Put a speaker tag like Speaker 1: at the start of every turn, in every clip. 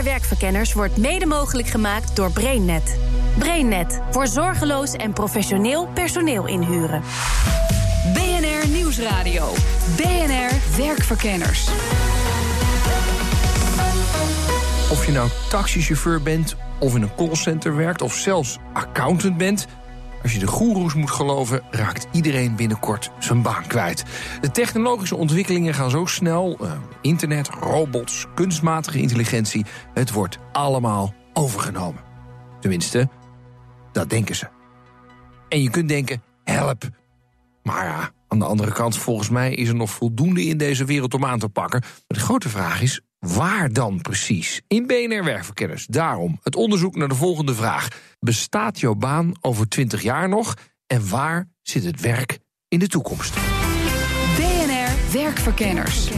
Speaker 1: BNR Werkverkenners wordt mede mogelijk gemaakt door BrainNet. BrainNet voor zorgeloos en professioneel personeel inhuren.
Speaker 2: BNR Nieuwsradio. BNR Werkverkenners.
Speaker 3: Of je nou taxichauffeur bent, of in een callcenter werkt, of zelfs accountant bent. Als je de goeroes moet geloven, raakt iedereen binnenkort zijn baan kwijt. De technologische ontwikkelingen gaan zo snel. eh, internet, robots, kunstmatige intelligentie. Het wordt allemaal overgenomen. Tenminste, dat denken ze. En je kunt denken, help. Maar ja, aan de andere kant, volgens mij is er nog voldoende in deze wereld om aan te pakken. Maar de grote vraag is, waar dan precies? In BNR Werkverkenners. Daarom het onderzoek naar de volgende vraag. Bestaat jouw baan over 20 jaar nog? En waar zit het werk in de toekomst?
Speaker 2: BNR Werkverkenners.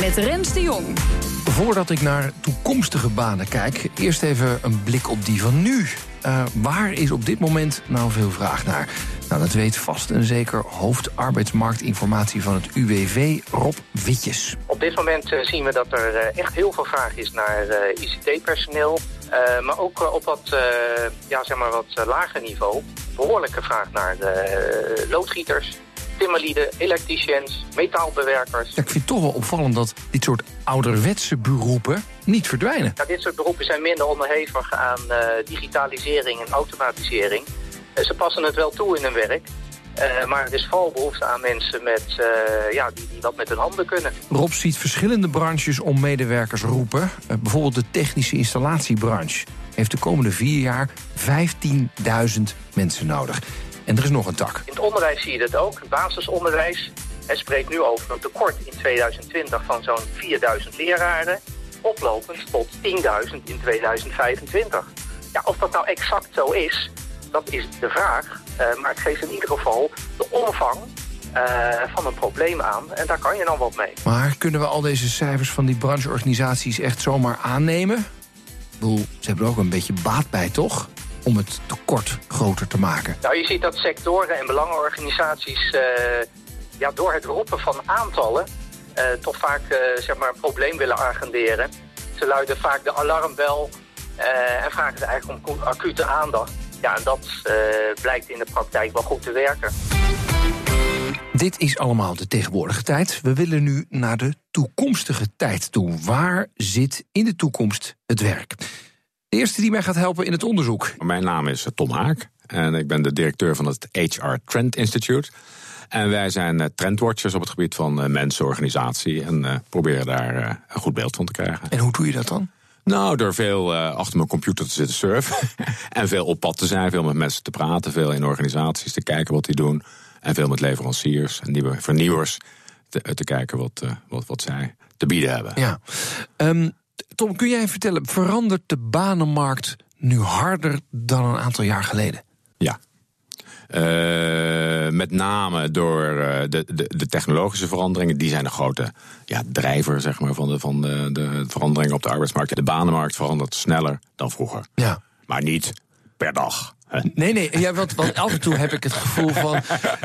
Speaker 2: Met Rens de Jong.
Speaker 3: Voordat ik naar toekomstige banen kijk, eerst even een blik op die van nu. Eh, waar is op dit moment nou veel vraag naar? Nou, dat weet vast en zeker hoofd arbeidsmarktinformatie van het UWV, Rob Witjes.
Speaker 4: Op dit moment eh, zien we dat er eh, echt heel veel vraag is naar eh, ICT-personeel. maar ook op wat, ja, zeg maar wat lager niveau. Behoorlijke vraag naar loodgieters, timmerlieden, elektriciëns, metaalbewerkers.
Speaker 3: Ja, ik vind het toch wel opvallend dat dit soort ouderwetse beroepen niet verdwijnen.
Speaker 4: Ja, dit soort beroepen zijn minder onderhevig aan digitalisering en automatisering. Ze passen het wel toe in hun werk. eh, maar er is vooral behoefte aan mensen met, eh, ja, die, die wat met hun handen kunnen.
Speaker 3: Rob ziet verschillende branches om medewerkers roepen. Eh, bijvoorbeeld de technische installatiebranche heeft de komende vier jaar 15.000 mensen nodig. En er is nog een tak.
Speaker 4: In het onderwijs zie je dat ook. Het basisonderwijs. Het spreekt nu over een tekort in 2020 van zo'n 4000 leraren. Oplopend tot 10.000 in 2025. Ja, of dat nou exact zo is, dat is de vraag. Eh, maar het geeft in ieder geval de omvang eh, van een probleem aan. En daar kan je dan wat mee.
Speaker 3: Maar kunnen we al deze cijfers van die brancheorganisaties echt zomaar aannemen? Ik bedoel, ze hebben er ook een beetje baat bij, toch? Om het tekort groter te maken.
Speaker 4: Nou, je ziet dat sectoren en belangenorganisaties eh, ja, door het roepen van aantallen toch vaak zeg maar een probleem willen agenderen. Ze luiden vaak de alarmbel en vragen ze eigenlijk om acute aandacht. Ja, en dat eh, blijkt in de praktijk wel goed te werken.
Speaker 3: Dit is allemaal de tegenwoordige tijd. We willen nu naar de toekomstige tijd toe. Waar zit in de toekomst het werk? De eerste die mij gaat helpen in het onderzoek.
Speaker 5: Mijn naam is eh, Tom Haak en ik ben de directeur van het HR Trend Institute. En wij zijn eh, trendwatchers op het gebied van mensenorganisatie en eh, proberen daar een goed beeld van te krijgen.
Speaker 3: En hoe doe je dat dan?
Speaker 5: Nou, door veel eh, achter mijn computer te zitten surfen en veel op pad te zijn, veel met mensen te praten, veel in organisaties te kijken wat die doen en veel met leveranciers en nieuwe vernieuwers te, te kijken wat, eh, wat, wat zij te bieden hebben.
Speaker 3: Ja. Ehm, Tom, kun jij vertellen, verandert de banenmarkt nu harder dan een aantal jaar geleden?
Speaker 5: Eh, met name door eh, de, de, de technologische veranderingen. Die zijn de grote ja, drijver zeg maar, van, de, van de, de veranderingen op de arbeidsmarkt. De banenmarkt verandert sneller dan vroeger.
Speaker 3: Ja.
Speaker 5: Maar niet per dag.
Speaker 3: Nee, nee, ja, want, want af en toe heb ik het gevoel van...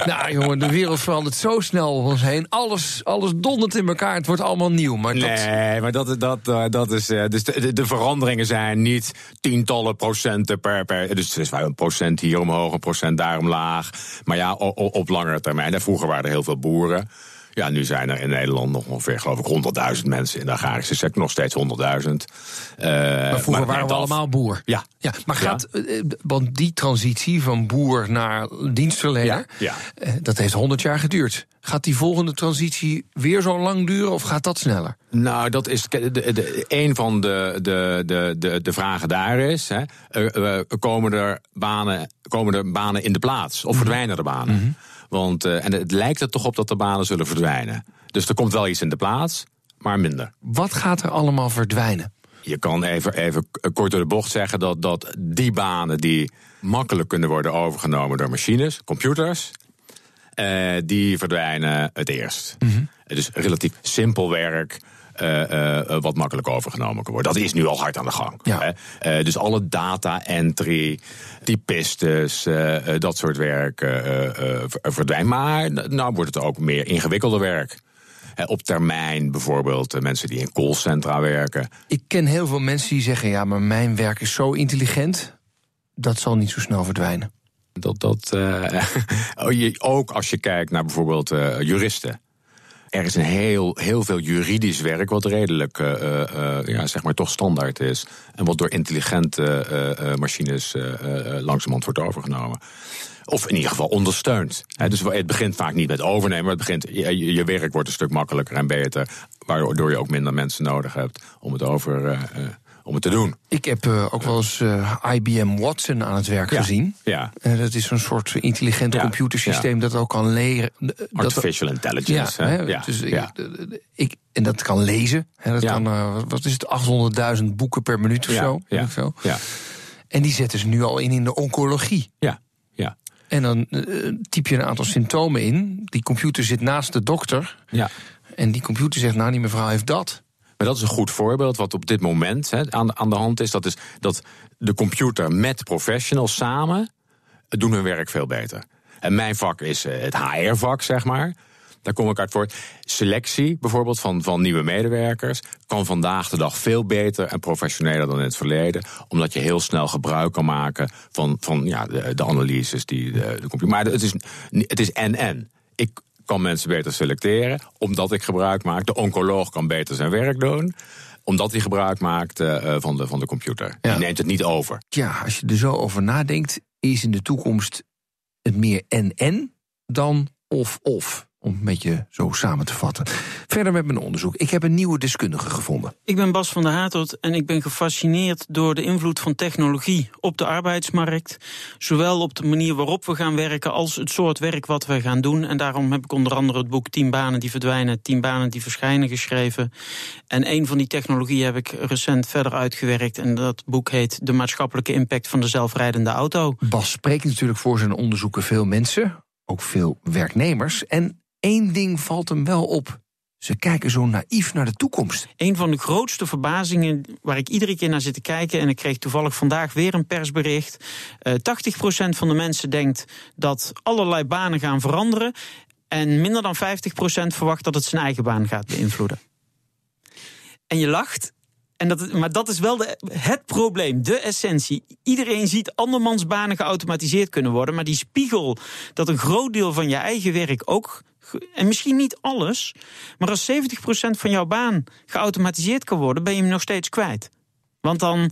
Speaker 3: nou jongen, de wereld verandert zo snel om ons heen. Alles, alles dondert in elkaar, het wordt allemaal nieuw. Maar dat,
Speaker 5: Nee, maar dat, dat, eh, dat is. eh, Dus de, de- de veranderingen zijn niet tientallen procenten per. per dus het is wel een procent hier omhoog, een procent daar omlaag. Maar ja, o- o- op langere termijn. En vroeger waren er heel veel boeren. Ja, nu zijn er in Nederland nog ongeveer, geloof ik, 100.000 mensen in de agrarische sector. Nog steeds 100.000. Eh,
Speaker 3: maar vroeger waren we
Speaker 5: af.
Speaker 3: allemaal boer.
Speaker 5: Ja.
Speaker 3: Ja, maar gaat, eh, want die transitie van boer naar dienstverlener,
Speaker 5: Ja, ja.
Speaker 3: eh, dat heeft 100 jaar geduurd. Gaat die volgende transitie weer zo lang duren of gaat dat sneller?
Speaker 5: Nou, dat is de, de, een van de, de, de, de, de vragen daar is: hè, komen, er banen, komen er banen in de plaats of verdwijnen er banen? Want, eh, en het lijkt er toch op dat de banen zullen verdwijnen. Dus er komt wel iets in de plaats, maar minder.
Speaker 3: Wat gaat er allemaal verdwijnen?
Speaker 5: Je kan even, even kort door de bocht zeggen dat, dat die banen die makkelijk kunnen worden overgenomen door machines, computers, eh, die verdwijnen het eerst. Dus relatief simpel werk. Eh, eh, wat makkelijk overgenomen kan worden. Dat is nu al hard aan de gang.
Speaker 3: Ja.
Speaker 5: Hè? Eh, dus alle data entry, typistes, eh, eh, dat soort werk eh, eh, eh, verdwijnt. Maar nou wordt het ook meer ingewikkelde werk. Eh, op termijn bijvoorbeeld eh, mensen die in callcentra werken.
Speaker 3: Ik ken heel veel mensen die zeggen: ja, maar mijn werk is zo intelligent, dat zal niet zo snel verdwijnen.
Speaker 5: Dat, dat, uh, ook als je kijkt naar bijvoorbeeld uh, juristen. Er is een heel, heel veel juridisch werk wat redelijk, uh, ja, zeg maar, toch standaard is. En wat door intelligente machines langzamerhand wordt overgenomen. Of in ieder geval ondersteund. dus het begint vaak niet met overnemen, maar het begint, je, je, werk wordt een stuk makkelijker en beter. Waardoor je ook minder mensen nodig hebt om het over om het te doen.
Speaker 3: Ik heb uh, ook wel eens uh, IBM Watson aan het werk
Speaker 5: ja.
Speaker 3: gezien.
Speaker 5: Ja.
Speaker 3: Uh, dat is een soort intelligent ja. computersysteem dat ook kan leren.
Speaker 5: Artificial
Speaker 3: dat,
Speaker 5: intelligence.
Speaker 3: Ja, hè, dus ik, ik, en dat kan lezen. Hè, dat kan, wat is het, 800.000 boeken per minuut of zo,
Speaker 5: ja.
Speaker 3: zo.
Speaker 5: Ja.
Speaker 3: En die zetten ze nu al in in de oncologie.
Speaker 5: Ja. Ja.
Speaker 3: En dan typ je een aantal symptomen in. Die computer zit naast de dokter.
Speaker 5: Ja.
Speaker 3: En die computer zegt, nou, die mevrouw heeft dat.
Speaker 5: Maar dat is een goed voorbeeld wat op dit moment aan, aan de hand is. Dat is dat de computer met professionals samen doen hun werk veel beter. En mijn vak is het HR-vak, zeg maar. Daar kom ik uit voor. Selectie bijvoorbeeld van, van nieuwe medewerkers kan vandaag de dag veel beter en professioneler dan in het verleden. Omdat je heel snel gebruik kan maken van, van ja, de, de analyses die de, de computer. Maar het is, het is en-en. Ik kan mensen beter selecteren, omdat ik gebruik maak. De oncoloog kan beter zijn werk doen omdat hij gebruik maakt uh, van, de, van de computer. Ja. Die neemt het niet over.
Speaker 3: Ja, als je er zo over nadenkt, is in de toekomst het meer en-en dan of-of om een beetje zo samen te vatten. Verder met mijn onderzoek. Ik heb een nieuwe deskundige gevonden.
Speaker 6: Ik ben Bas van der Hatert en ik ben gefascineerd door de invloed van technologie op de arbeidsmarkt. Zowel op de manier waarop we gaan werken als het soort werk wat we gaan doen. En daarom heb ik onder andere het boek 10 banen die verdwijnen, 10 banen die verschijnen geschreven. En een van die technologieën heb ik recent verder uitgewerkt. En dat boek heet De maatschappelijke impact van de zelfrijdende auto.
Speaker 3: Bas spreekt natuurlijk voor zijn onderzoeken veel mensen, ook veel werknemers. En Eén ding valt hem wel op. Ze kijken zo naïef naar de toekomst.
Speaker 6: Een van de grootste verbazingen waar ik iedere keer naar zit te kijken... en ik kreeg toevallig vandaag weer een persbericht... Uh, 80% van de mensen denkt dat allerlei banen gaan veranderen... en minder dan 50% verwacht dat het zijn eigen baan gaat beïnvloeden. En je lacht, en dat, maar dat is wel de, het probleem, de essentie. Iedereen ziet andermans banen geautomatiseerd kunnen worden, maar die spiegel dat een groot deel van je eigen werk ook, en misschien niet alles, maar als 70% van jouw baan geautomatiseerd kan worden, ben je hem nog steeds kwijt. Want dan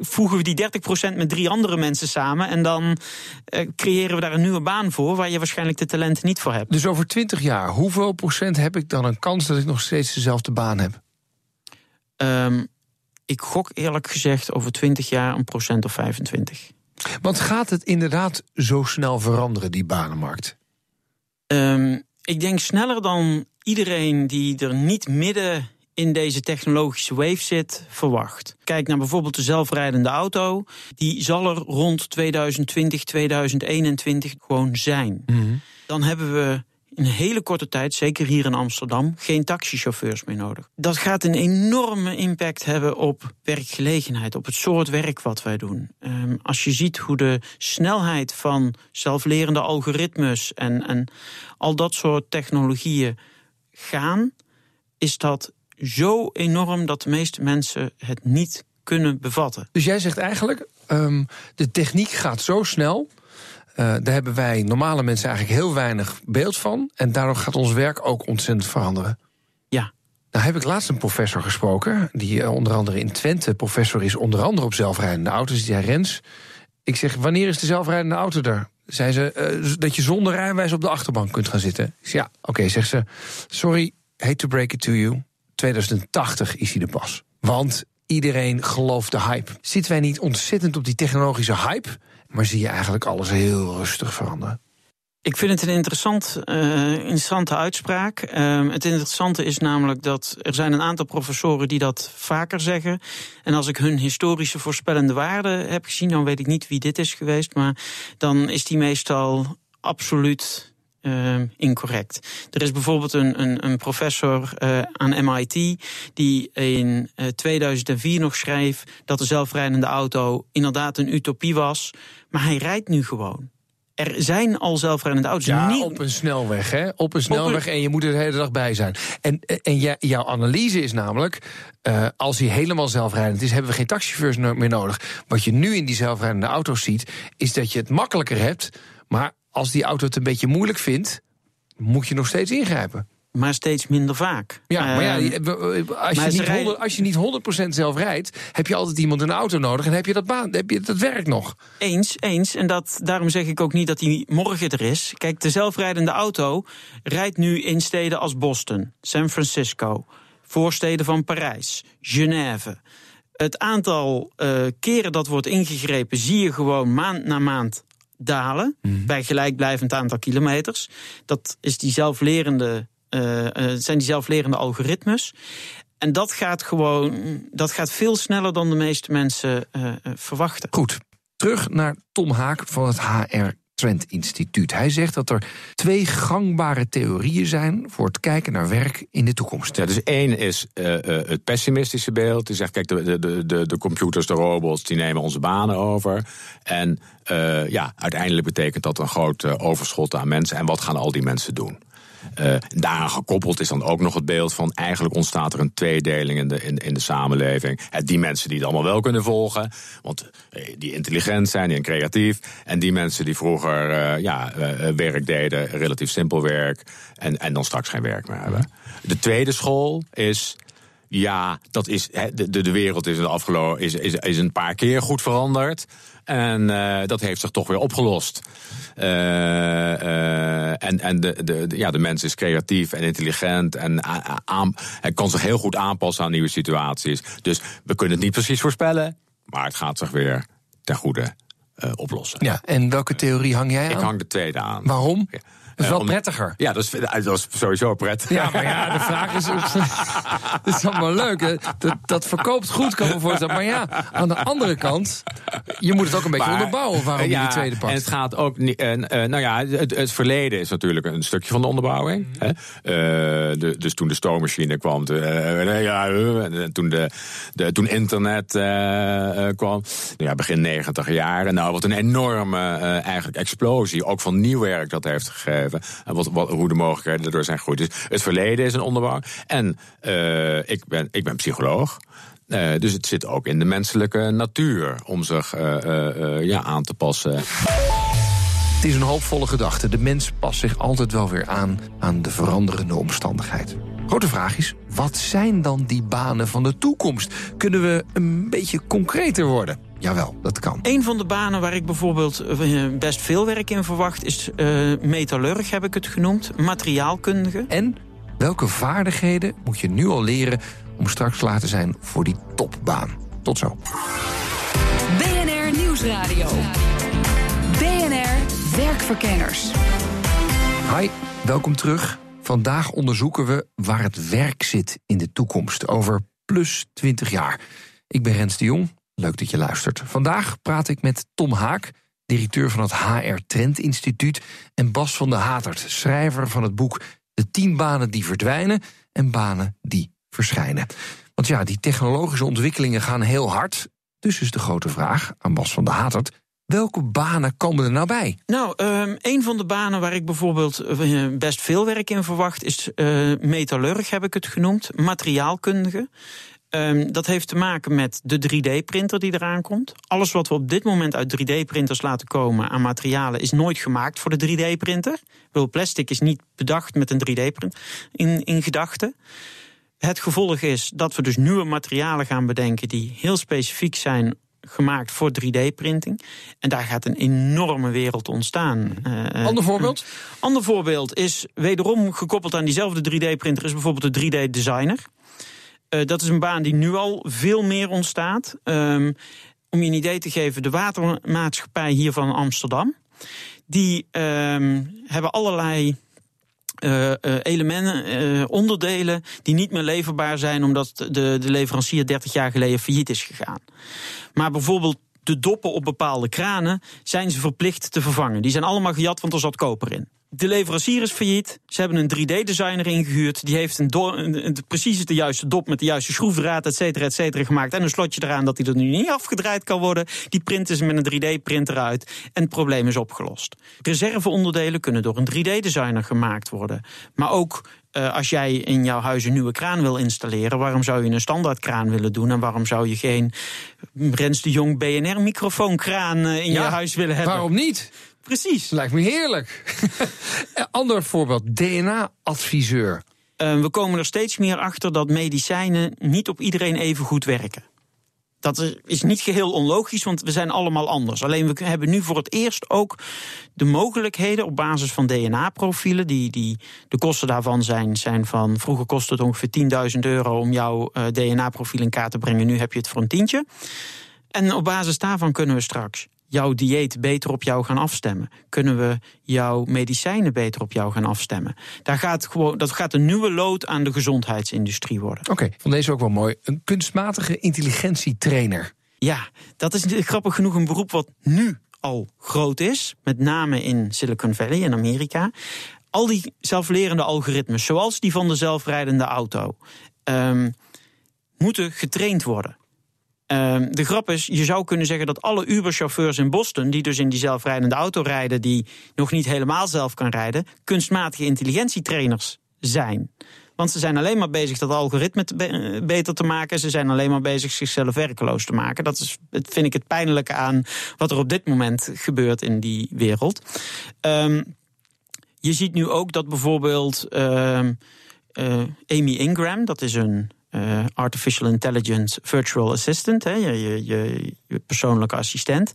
Speaker 6: voegen we die 30% met drie andere mensen samen. En dan uh, creëren we daar een nieuwe baan voor. Waar je waarschijnlijk de talenten niet voor hebt.
Speaker 3: Dus over 20 jaar, hoeveel procent heb ik dan een kans dat ik nog steeds dezelfde baan heb?
Speaker 6: Um, ik gok eerlijk gezegd over 20 jaar een procent of 25.
Speaker 3: Want gaat het inderdaad zo snel veranderen, die banenmarkt?
Speaker 6: Um, ik denk sneller dan iedereen die er niet midden in deze technologische wave zit, verwacht. Kijk naar bijvoorbeeld de zelfrijdende auto. Die zal er rond 2020, 2021 gewoon zijn. Mm -hmm. Dan hebben we in een hele korte tijd, zeker hier in Amsterdam, geen taxichauffeurs meer nodig. Dat gaat een enorme impact hebben op werkgelegenheid, op het soort werk wat wij doen. Um, als je ziet hoe de snelheid van zelflerende algoritmes en, en al dat soort technologieën gaan, is dat zo enorm dat de meeste mensen het niet kunnen bevatten.
Speaker 3: Dus jij zegt eigenlijk, um, de techniek gaat zo snel. Uh, daar hebben wij normale mensen eigenlijk heel weinig beeld van. En daardoor gaat ons werk ook ontzettend veranderen.
Speaker 6: Ja.
Speaker 3: Nou heb ik laatst een professor gesproken, die uh, onder andere in Twente professor is, onder andere op zelfrijdende auto's, die Rens. Ik zeg, wanneer is de zelfrijdende auto er? Zei ze, uh, dat je zonder rijwijs op de achterbank kunt gaan zitten. Ja, oké, okay, zegt ze, sorry, hate to break it to you. 2080 is hij er pas. Want iedereen gelooft de hype. Zitten wij niet ontzettend op die technologische hype? Maar zie je eigenlijk alles heel rustig veranderen?
Speaker 6: Ik vind het een interessant, uh, interessante uitspraak. Uh, het interessante is namelijk dat er zijn een aantal professoren die dat vaker zeggen. En als ik hun historische voorspellende waarde heb gezien, dan weet ik niet wie dit is geweest. Maar dan is die meestal absoluut uh, incorrect. Er is bijvoorbeeld een, een, een professor uh, aan MIT die in uh, 2004 nog schreef dat de zelfrijdende auto inderdaad een utopie was, maar hij rijdt nu gewoon. er zijn al zelfrijdende auto's.
Speaker 3: Ja,
Speaker 6: Niet-
Speaker 3: op een snelweg, hè? Op een snelweg en je moet er de hele dag bij zijn. En, en jouw analyse is namelijk, eh, als hij helemaal zelfrijdend is, hebben we geen taxichauffeurs meer nodig. Wat je nu in die zelfrijdende auto's ziet, is dat je het makkelijker hebt. Maar als die auto het een beetje moeilijk vindt, moet je nog steeds ingrijpen.
Speaker 6: maar steeds minder vaak.
Speaker 3: Ja, maar ja,
Speaker 6: Ehm,
Speaker 3: je- we- als,
Speaker 6: maar
Speaker 3: je niet
Speaker 6: rijden-
Speaker 3: 100, als je niet 100% zelf rijdt, heb je altijd iemand in de auto nodig en heb je dat, baan, heb je dat werk nog.
Speaker 6: Eens, eens. En dat, daarom zeg ik ook niet dat die morgen er is. Kijk, de zelfrijdende auto rijdt nu in steden als Boston, San Francisco, voorsteden van Parijs, Genève. Het aantal eh, keren dat wordt ingegrepen zie je gewoon maand na maand dalen. Bij gelijkblijvend aantal kilometers. Dat is die zelflerende, eh, eh, zijn die zelflerende algoritmes. En dat gaat gewoon, dat gaat veel sneller dan de meeste mensen eh, verwachten.
Speaker 3: Goed, terug naar Tom Haak van het HR Trend Instituut. Hij zegt dat er twee gangbare theorieën zijn voor het kijken naar werk in de toekomst.
Speaker 5: Dus één is eh, eh, het pessimistische beeld. Die zegt, kijk, de, de, de, computers, de robots, die nemen onze banen over. En eh, ja, uiteindelijk betekent dat een groot overschot aan mensen. En wat gaan al die mensen doen? Eh, daaraan gekoppeld is dan ook nog het beeld van eigenlijk ontstaat er een tweedeling in de, in, in de samenleving. Die mensen die het allemaal wel kunnen volgen, want eh, die intelligent zijn en creatief. En die mensen die vroeger eh, ja, werk deden, relatief simpel werk, en, en dan straks geen werk meer hebben. De tweede school is. Ja, dat is, de, de, wereld is, de afgelopen, is, is, is een paar keer goed veranderd. En eh, dat heeft zich toch weer opgelost. Eh, eh, en en de, de, de- ja, de mens is creatief en intelligent en aan, hij kan zich heel goed aanpassen aan nieuwe situaties. Dus we kunnen het niet precies voorspellen, maar het gaat zich weer ten goede oplossen.
Speaker 3: Ja, en welke theorie hang jij aan?
Speaker 5: Ik hang de tweede aan.
Speaker 3: Waarom?
Speaker 5: Ja.
Speaker 3: Dat is wel
Speaker 5: Eh, om-
Speaker 3: prettiger.
Speaker 5: Ja, dat is, dat is sowieso prettig.
Speaker 3: Ja, maar ja, de vraag is. Dat is allemaal leuk, hè? Dat, dat verkoopt goed, kan ik me voorstellen. Maar ja, aan de andere kant... je moet het ook een beetje
Speaker 5: Maar,
Speaker 3: onderbouwen waarom
Speaker 5: ja,
Speaker 3: je de tweede pakt.
Speaker 5: En het gaat ook eh, nou ja, het, het verleden is natuurlijk een stukje van de onderbouwing.
Speaker 3: Mhm.
Speaker 5: hè. Eh, de, dus toen de stoommachine kwam, eh, ja, eh, en toen, de, de, toen internet eh, eh, kwam, nou ja, begin negentig jaren. Nou, wat een enorme eh, eigenlijk explosie, ook van nieuw werk dat heeft gegeven. En wat, wat, hoe de mogelijkheden daardoor zijn gegroeid. Dus het verleden is een onderbouw. En eh, ik, ben, ik ben psycholoog. Eh, dus het zit ook in de menselijke natuur om zich eh, ja, aan te passen.
Speaker 3: Het is een hoopvolle gedachte. De mens past zich altijd wel weer aan aan de veranderende omstandigheid. Grote vraag is, wat zijn dan die banen van de toekomst? Kunnen we een beetje concreter worden? Jawel, dat kan.
Speaker 6: Een van de banen waar ik bijvoorbeeld eh, best veel werk in verwacht is eh metallurg, heb ik het genoemd, materiaalkundige.
Speaker 3: En welke vaardigheden moet je nu al leren om straks klaar te zijn voor die topbaan? Tot zo.
Speaker 2: BNR Nieuwsradio. BNR Werkverkenners.
Speaker 3: Hi, welkom terug. Vandaag onderzoeken we waar het werk zit in de toekomst over plus 20 jaar. Ik ben Rens de Jong, leuk dat je luistert. Vandaag praat ik met Tom Haak, directeur van het HR Trend Instituut... en Bas van der Hatert, schrijver van het boek De 10 banen die verdwijnen en banen die verschijnen. Want ja, die technologische ontwikkelingen gaan heel hard. Dus is de grote vraag aan Bas van der Hatert... welke banen komen er nou bij?
Speaker 6: Nou, ehm, een van de banen waar ik bijvoorbeeld eh, best veel werk in verwacht is metallurg, heb ik het genoemd, materiaalkundige. Ehm, dat heeft te maken met de 3D-printer die eraan komt. Alles wat we op dit moment uit 3D-printers laten komen aan materialen is nooit gemaakt voor de 3D-printer. Wil plastic is niet bedacht met een 3D-print in, in gedachten. Het gevolg is dat we dus nieuwe materialen gaan bedenken die heel specifiek zijn gemaakt voor 3D-printing. En daar gaat een enorme wereld ontstaan. Eh,
Speaker 3: Ander voorbeeld?
Speaker 6: Ander voorbeeld is wederom gekoppeld aan diezelfde 3D-printer, is bijvoorbeeld de 3D-designer. Eh, dat is een baan die nu al veel meer ontstaat. Ehm, om je een idee te geven, de watermaatschappij hier van Amsterdam. Die ehm, hebben allerlei eh, eh, elementen, onderdelen die niet meer leverbaar zijn omdat de, de leverancier 30 jaar geleden failliet is gegaan. Maar bijvoorbeeld de doppen op bepaalde kranen zijn ze verplicht te vervangen. Die zijn allemaal gejat, want er zat koper in. De leverancier is failliet. Ze hebben een 3D-designer ingehuurd. Die heeft een, do- een, een- precies de juiste dop met de juiste schroefdraad, et cetera, et cetera, gemaakt. En een slotje eraan dat hij er nu niet afgedraaid kan worden. Die printen ze met een 3D-printer uit. En het probleem is opgelost. Reserveonderdelen kunnen door een 3D-designer gemaakt worden. Maar ook eh, als jij in jouw huis een nieuwe kraan wil installeren, waarom zou je een standaard kraan willen doen? En waarom zou je geen Rens de Jong BNR-microfoonkraan eh, in
Speaker 3: Ja,
Speaker 6: je huis willen hebben?
Speaker 3: Waarom niet?
Speaker 6: Precies.
Speaker 3: Lijkt me heerlijk. Ander voorbeeld, DNA-adviseur.
Speaker 6: Eh, we komen er steeds meer achter dat medicijnen niet op iedereen even goed werken. Dat is- is niet geheel onlogisch, want we zijn allemaal anders. Alleen we hebben nu voor het eerst ook de mogelijkheden op basis van DNA-profielen. Die, die, de kosten daarvan zijn, zijn van. Vroeger kostte het ongeveer 10.000 euro om jouw eh, DNA-profiel in kaart te brengen. Nu heb je het voor een tientje. En op basis daarvan kunnen we straks jouw dieet beter op jou gaan afstemmen. Kunnen we jouw medicijnen beter op jou gaan afstemmen. Daar gaat gewoon, dat gaat een nieuwe lood aan de gezondheidsindustrie worden.
Speaker 3: Oké, van deze ook wel mooi. Een kunstmatige intelligentietrainer.
Speaker 6: Ja, dat is grappig genoeg een beroep wat nu al groot is. Met name in Silicon Valley in Amerika. Al die zelflerende algoritmes, zoals die van de zelfrijdende auto, ehm, moeten getraind worden. Ehm, de grap is, je zou kunnen zeggen dat alle Uber-chauffeurs in Boston, die dus in die zelfrijdende auto rijden, die nog niet helemaal zelf kan rijden, kunstmatige intelligentietrainers zijn. Want ze zijn alleen maar bezig dat algoritme eh, beter te maken. Ze zijn alleen maar bezig zichzelf werkeloos te maken. Dat is, vind ik het pijnlijke aan wat er op dit moment gebeurt in die wereld. Ehm, je ziet nu ook dat bijvoorbeeld ehm, eh, Amy Ingram, dat is een eh, artificial intelligence virtual assistant, hè, je, je, je, persoonlijke assistent.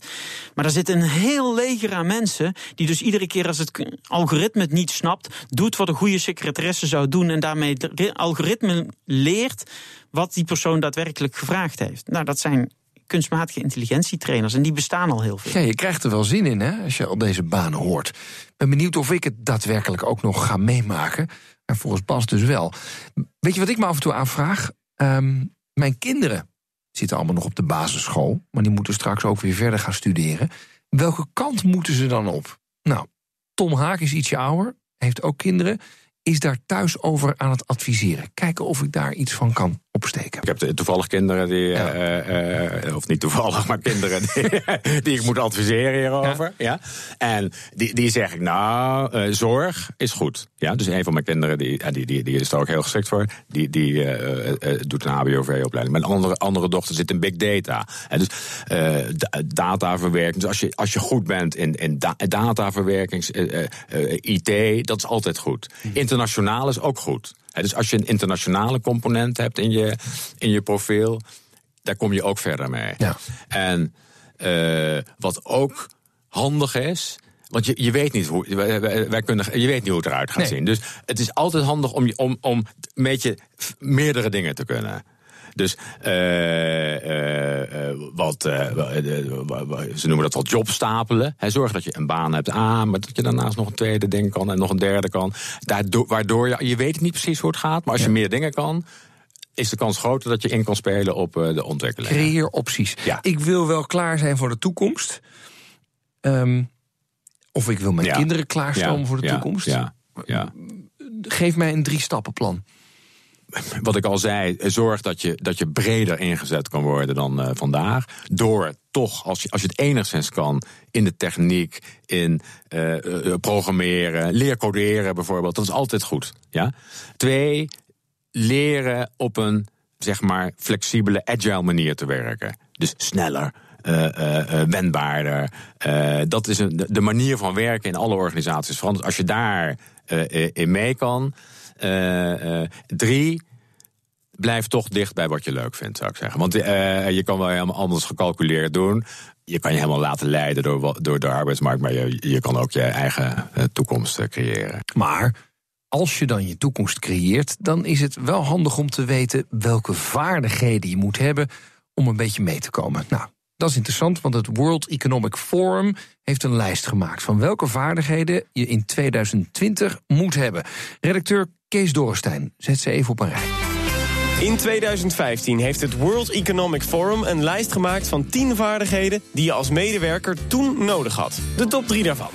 Speaker 6: Maar daar zit een heel leger aan mensen die dus iedere keer als het algoritme het niet snapt, doet wat een goede secretaresse zou doen en daarmee het ri- algoritme leert wat die persoon daadwerkelijk gevraagd heeft. Nou, dat zijn kunstmatige intelligentietrainers en die bestaan al heel veel.
Speaker 3: Ja, je krijgt er wel zin in hè, als je al deze banen hoort. Ben benieuwd of ik het daadwerkelijk ook nog ga meemaken. En volgens Bas dus wel. Weet je wat ik me af en toe aanvraag? Ehm, mijn kinderen zitten allemaal nog op de basisschool, maar die moeten straks ook weer verder gaan studeren. Welke kant moeten ze dan op? Nou, Tom Haak is ietsje ouder, heeft ook kinderen, is daar thuis over aan het adviseren. Kijken of ik daar iets van kan opsteken.
Speaker 5: Ik heb to- toevallig kinderen die,
Speaker 3: Ja.
Speaker 5: eh, eh, of niet toevallig, maar kinderen die, die ik moet adviseren hierover. Ja. En die, die zeg ik, nou, eh, zorg is goed. Ja, dus een van mijn kinderen, die, die, die, die is er ook heel geschikt voor, die, die eh, eh, doet een HBOV-opleiding. Mijn andere, andere dochter zit in big data. En dus eh, da- dataverwerking. Dus als je, als je goed bent in, in da- dataverwerkings, eh, eh, eh, IT, dat is altijd goed. Internationaal is ook goed. Dus als je een internationale component hebt in je, in je profiel, daar kom je ook verder mee.
Speaker 3: Ja.
Speaker 5: En eh, wat ook handig is. Want je, je weet niet hoe. Wij, kunnen, je weet niet hoe het eruit gaat
Speaker 3: Nee.
Speaker 5: zien. Dus het is altijd handig om, je- om, om een beetje meerdere dingen te kunnen. Dus eh, eh, wat, eh, eh, ze noemen dat wel jobstapelen. Hè, zorg dat je een baan hebt aan, maar dat je daarnaast nog een tweede ding kan en nog een derde kan. Daardoor, waardoor je, je weet niet precies hoe het gaat, maar als je meer dingen kan, is de kans groter dat je in kan spelen op eh, de ontwikkeling.
Speaker 3: Creëer opties.
Speaker 5: Ja.
Speaker 3: Ik wil wel klaar zijn voor de toekomst. Ehm, of ik wil mijn
Speaker 5: Ja.
Speaker 3: kinderen klaarstomen
Speaker 5: Ja,
Speaker 3: voor de toekomst.
Speaker 5: Ja, ja.
Speaker 3: Geef mij een drie-stappenplan.
Speaker 5: Wat ik al zei, zorg dat je, dat je breder ingezet kan worden dan eh, vandaag. Door toch, als je, als je het enigszins kan, in de techniek, in eh, eh, programmeren, leer coderen bijvoorbeeld. Dat is altijd goed. Ja? Twee, leren op een zeg maar flexibele, agile manier te werken. Dus sneller. wendbaarder. Dat is een, de- manier van werken in alle organisaties verandert. Als je daar in mee kan. Eh, eh, drie, blijf toch dicht bij wat je leuk vindt, zou ik zeggen. Want eh, je kan wel helemaal anders gecalculeerd doen. Je kan je helemaal laten leiden door, door de arbeidsmarkt, maar je, je kan ook je eigen toekomst creëren.
Speaker 3: Maar als je dan je toekomst creëert, dan is het wel handig om te weten welke vaardigheden je moet hebben om een beetje mee te komen. Nou, dat is interessant, want het World Economic Forum heeft een lijst gemaakt van welke vaardigheden je in 2020 moet hebben. Redacteur Kees Dorrestein zet ze even op een rij.
Speaker 7: In 2015 heeft het World Economic Forum een lijst gemaakt van 10 vaardigheden die je als medewerker toen nodig had. De top 3 daarvan.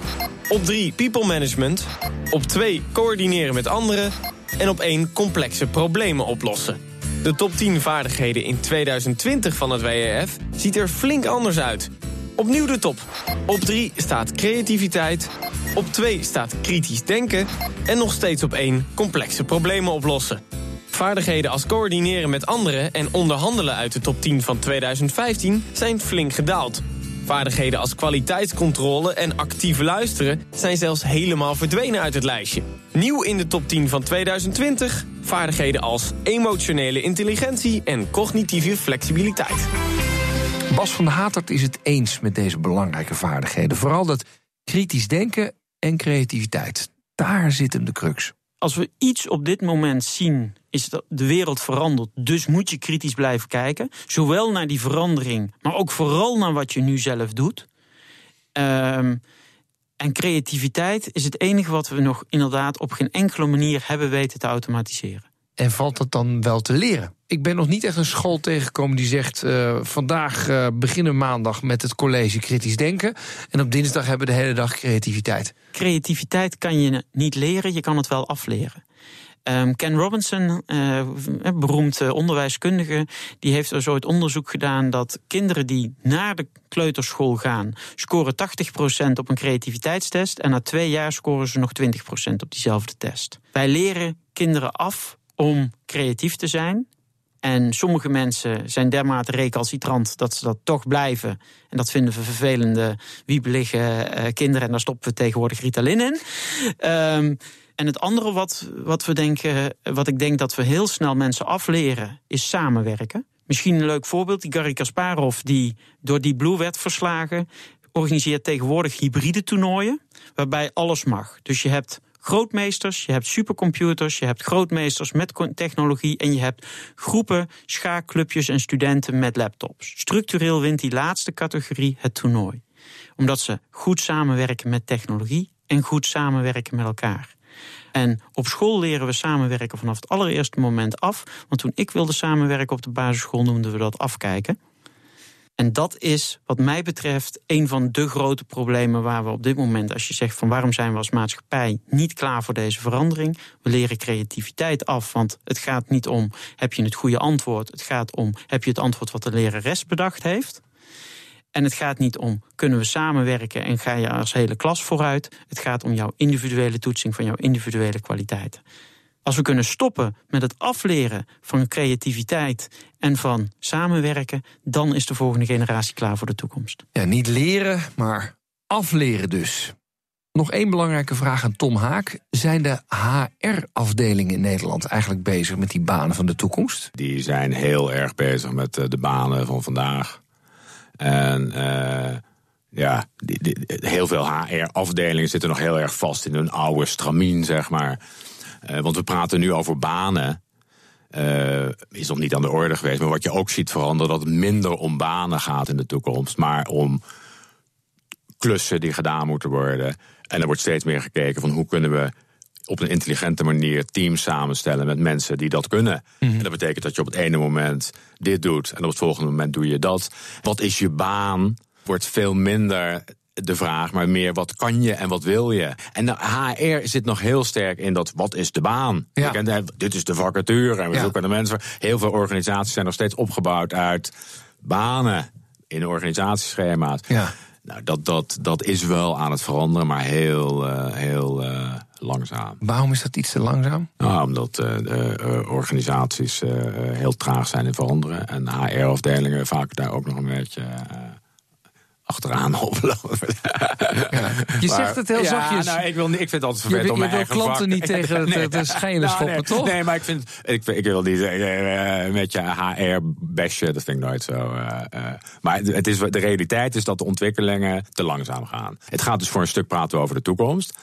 Speaker 7: Op 3 people management. Op 2 coördineren met anderen. En op 1 complexe problemen oplossen. De top 10 vaardigheden in 2020 van het WEF ziet er flink anders uit. Opnieuw de top. Op 3 staat creativiteit. Op 2 staat kritisch denken. En nog steeds op 1 complexe problemen oplossen. Vaardigheden als coördineren met anderen en onderhandelen uit de top 10 van 2015 zijn flink gedaald. Vaardigheden als kwaliteitscontrole en actief luisteren zijn zelfs helemaal verdwenen uit het lijstje. Nieuw in de top 10 van 2020, vaardigheden als emotionele intelligentie en cognitieve flexibiliteit.
Speaker 3: Bas van der Hatert is het eens met deze belangrijke vaardigheden. Vooral dat kritisch denken en creativiteit. Daar zit hem de crux.
Speaker 6: Als we iets op dit moment zien, is dat de wereld verandert. Dus moet je kritisch blijven kijken. Zowel naar die verandering, maar ook vooral naar wat je nu zelf doet. Ehm, en creativiteit is het enige wat we nog inderdaad op geen enkele manier hebben weten te automatiseren.
Speaker 3: En valt dat dan wel te leren? Ik ben nog niet echt een school tegengekomen die zegt... Uh, vandaag uh, beginnen maandag met het college kritisch denken... en op dinsdag hebben we de hele dag creativiteit.
Speaker 6: Creativiteit kan je niet leren, je kan het wel afleren. Um, Ken Robinson, uh, beroemd onderwijskundige, die heeft er zo het onderzoek gedaan dat kinderen die naar de kleuterschool gaan, scoren 80% op een creativiteitstest en na twee jaar scoren ze nog 20% op diezelfde test. Wij leren kinderen af om creatief te zijn. En sommige mensen zijn dermate recalcitrant dat ze dat toch blijven. En dat vinden we vervelende, wiebelige uh, kinderen. En daar stoppen we tegenwoordig Ritalin in. Um, en het andere wat, wat, we denken, wat ik denk dat we heel snel mensen afleren, is samenwerken. Misschien een leuk voorbeeld, die Garry Kasparov, die door die Blue werd verslagen, organiseert tegenwoordig hybride toernooien, waarbij alles mag. Dus je hebt grootmeesters, je hebt supercomputers, je hebt grootmeesters met technologie en je hebt groepen, schaakclubjes en studenten met laptops. Structureel wint die laatste categorie het toernooi. Omdat ze goed samenwerken met technologie en goed samenwerken met elkaar. En op school leren we samenwerken vanaf het allereerste moment af. Want toen ik wilde samenwerken op de basisschool noemden we dat afkijken. En dat is, wat mij betreft, een van de grote problemen waar we op dit moment, als je zegt van waarom zijn we als maatschappij niet klaar voor deze verandering, we leren creativiteit af. Want het gaat niet om heb je het goede antwoord, het gaat om heb je het antwoord wat de lerares bedacht heeft. En het gaat niet om kunnen we samenwerken en ga je als hele klas vooruit. Het gaat om jouw individuele toetsing van jouw individuele kwaliteiten. Als we kunnen stoppen met het afleren van creativiteit en van samenwerken, dan is de volgende generatie klaar voor de toekomst.
Speaker 3: Ja, niet leren, maar afleren dus. Nog één belangrijke vraag aan Tom Haak. Zijn de HR-afdelingen in Nederland eigenlijk bezig met die banen van de toekomst?
Speaker 5: Die zijn heel erg bezig met eh, de banen van vandaag. En uh, ja, die, die, heel veel HR-afdelingen zitten nog heel erg vast in hun oude stramien, zeg maar. Uh, want we praten nu over banen. Uh, is nog niet aan de orde geweest. Maar wat je ook ziet veranderen, dat het minder om banen gaat in de toekomst, maar om klussen die gedaan moeten worden. En er wordt steeds meer gekeken van hoe kunnen we op een intelligente manier teams samenstellen met mensen die dat kunnen. Mm -hmm. En dat betekent dat je op het ene moment dit doet en op het volgende moment doe je dat. Wat is je baan? Wordt veel minder de vraag, maar meer wat kan je en wat wil je? En de HR zit nog heel sterk in dat wat is de baan? Ja. En, dit is de vacature en we ja. zoeken de mensen. Heel veel organisaties zijn nog steeds opgebouwd uit banen in organisatieschema's. Ja. Nou, dat, dat, dat is wel aan het veranderen, maar heel, uh, heel uh, langzaam.
Speaker 3: Waarom is dat iets te langzaam?
Speaker 5: Nou, omdat uh, de organisaties heel traag zijn in veranderen. En HR-afdelingen vaak daar ook nog een beetje achteraan oplopen.
Speaker 3: Ja, je maar, zegt het heel
Speaker 5: ja,
Speaker 3: zachtjes.
Speaker 5: Nou, ik, wil, ik vind het altijd vervelend om
Speaker 3: mijn
Speaker 5: Je
Speaker 3: wil klanten
Speaker 5: vak.
Speaker 3: niet tegen nee, de schenen nou, schoppen,
Speaker 5: nee,
Speaker 3: toch?
Speaker 5: Nee, maar ik, vind, ik, ik wil niet uh, met je HR-besje, dat vind ik nooit zo. Uh, uh, maar het is, de realiteit is dat de ontwikkelingen te langzaam gaan. Het gaat dus voor een stuk praten over de toekomst.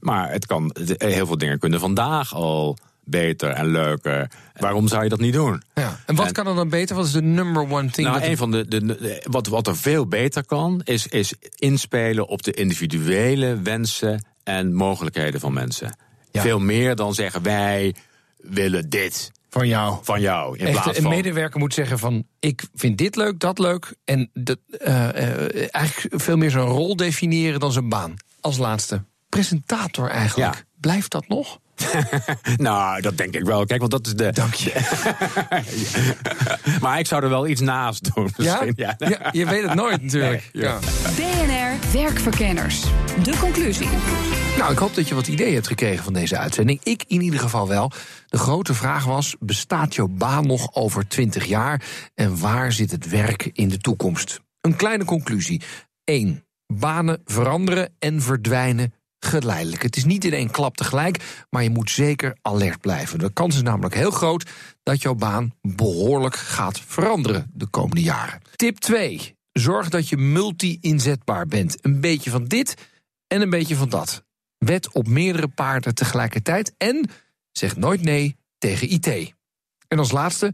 Speaker 5: Maar het kan, heel veel dingen kunnen vandaag al beter en leuker. Waarom zou je dat niet doen?
Speaker 3: Ja. En wat en, kan er dan beter? Wat is de number one thing?
Speaker 5: Nou, een van de, de, de, wat, wat er veel beter kan, is, is inspelen op de individuele wensen en mogelijkheden van mensen. Ja. Veel meer dan zeggen wij willen dit.
Speaker 3: Van jou.
Speaker 5: van jou. In
Speaker 3: Echt,
Speaker 5: plaats
Speaker 3: een
Speaker 5: van.
Speaker 3: medewerker moet zeggen van... ik vind dit leuk, dat leuk. En dat, eh, eh, eigenlijk veel meer zijn rol definiëren dan zijn baan. Als laatste. Presentator eigenlijk.
Speaker 5: Ja.
Speaker 3: Blijft dat nog?
Speaker 5: Nou, dat denk ik wel. Kijk, want dat is de.
Speaker 3: Dank je.
Speaker 5: maar ik zou er wel iets naast doen.
Speaker 3: Ja?
Speaker 5: misschien. ja.
Speaker 3: Ja, je weet het nooit natuurlijk.
Speaker 5: Nee, ja.
Speaker 3: Ja.
Speaker 2: BNR Werkverkenners. De conclusie.
Speaker 3: Nou, ik hoop dat je wat ideeën hebt gekregen van deze uitzending. Ik in ieder geval wel. De grote vraag was: bestaat jouw baan nog over 20 jaar? En waar zit het werk in de toekomst? Een kleine conclusie. 1. Banen veranderen en verdwijnen geleidelijk. Het is niet in één klap tegelijk, maar je moet zeker alert blijven. De kans is namelijk heel groot dat jouw baan behoorlijk gaat veranderen de komende jaren. Tip 2. Zorg dat je multi-inzetbaar bent. Een beetje van dit en een beetje van dat. Wet op meerdere paarden tegelijkertijd en zeg nooit nee tegen IT. En als laatste,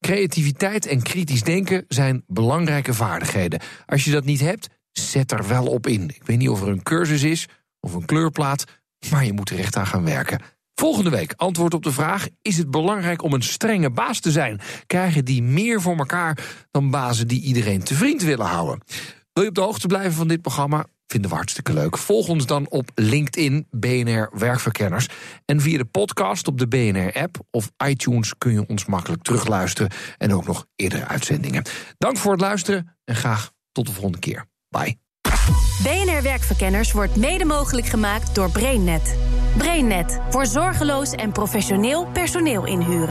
Speaker 3: creativiteit en kritisch denken zijn belangrijke vaardigheden. Als je dat niet hebt, zet er wel op in. Ik weet niet of er een cursus is of een kleurplaat, maar je moet er echt aan gaan werken. Volgende week antwoord op de vraag: is het belangrijk om een strenge baas te zijn? Krijgen die meer voor elkaar dan bazen die iedereen te vriend willen houden? Wil je op de hoogte blijven van dit programma? Vinden we hartstikke leuk. Volg ons dan op LinkedIn, BNR Werkverkenners. En via de podcast op de BNR-app of iTunes kun je ons makkelijk terugluisteren. En ook nog eerdere uitzendingen. Dank voor het luisteren en graag tot de volgende keer. Bye.
Speaker 1: BNR Werkverkenners wordt mede mogelijk gemaakt door BrainNet. BrainNet voor zorgeloos en professioneel personeel inhuren.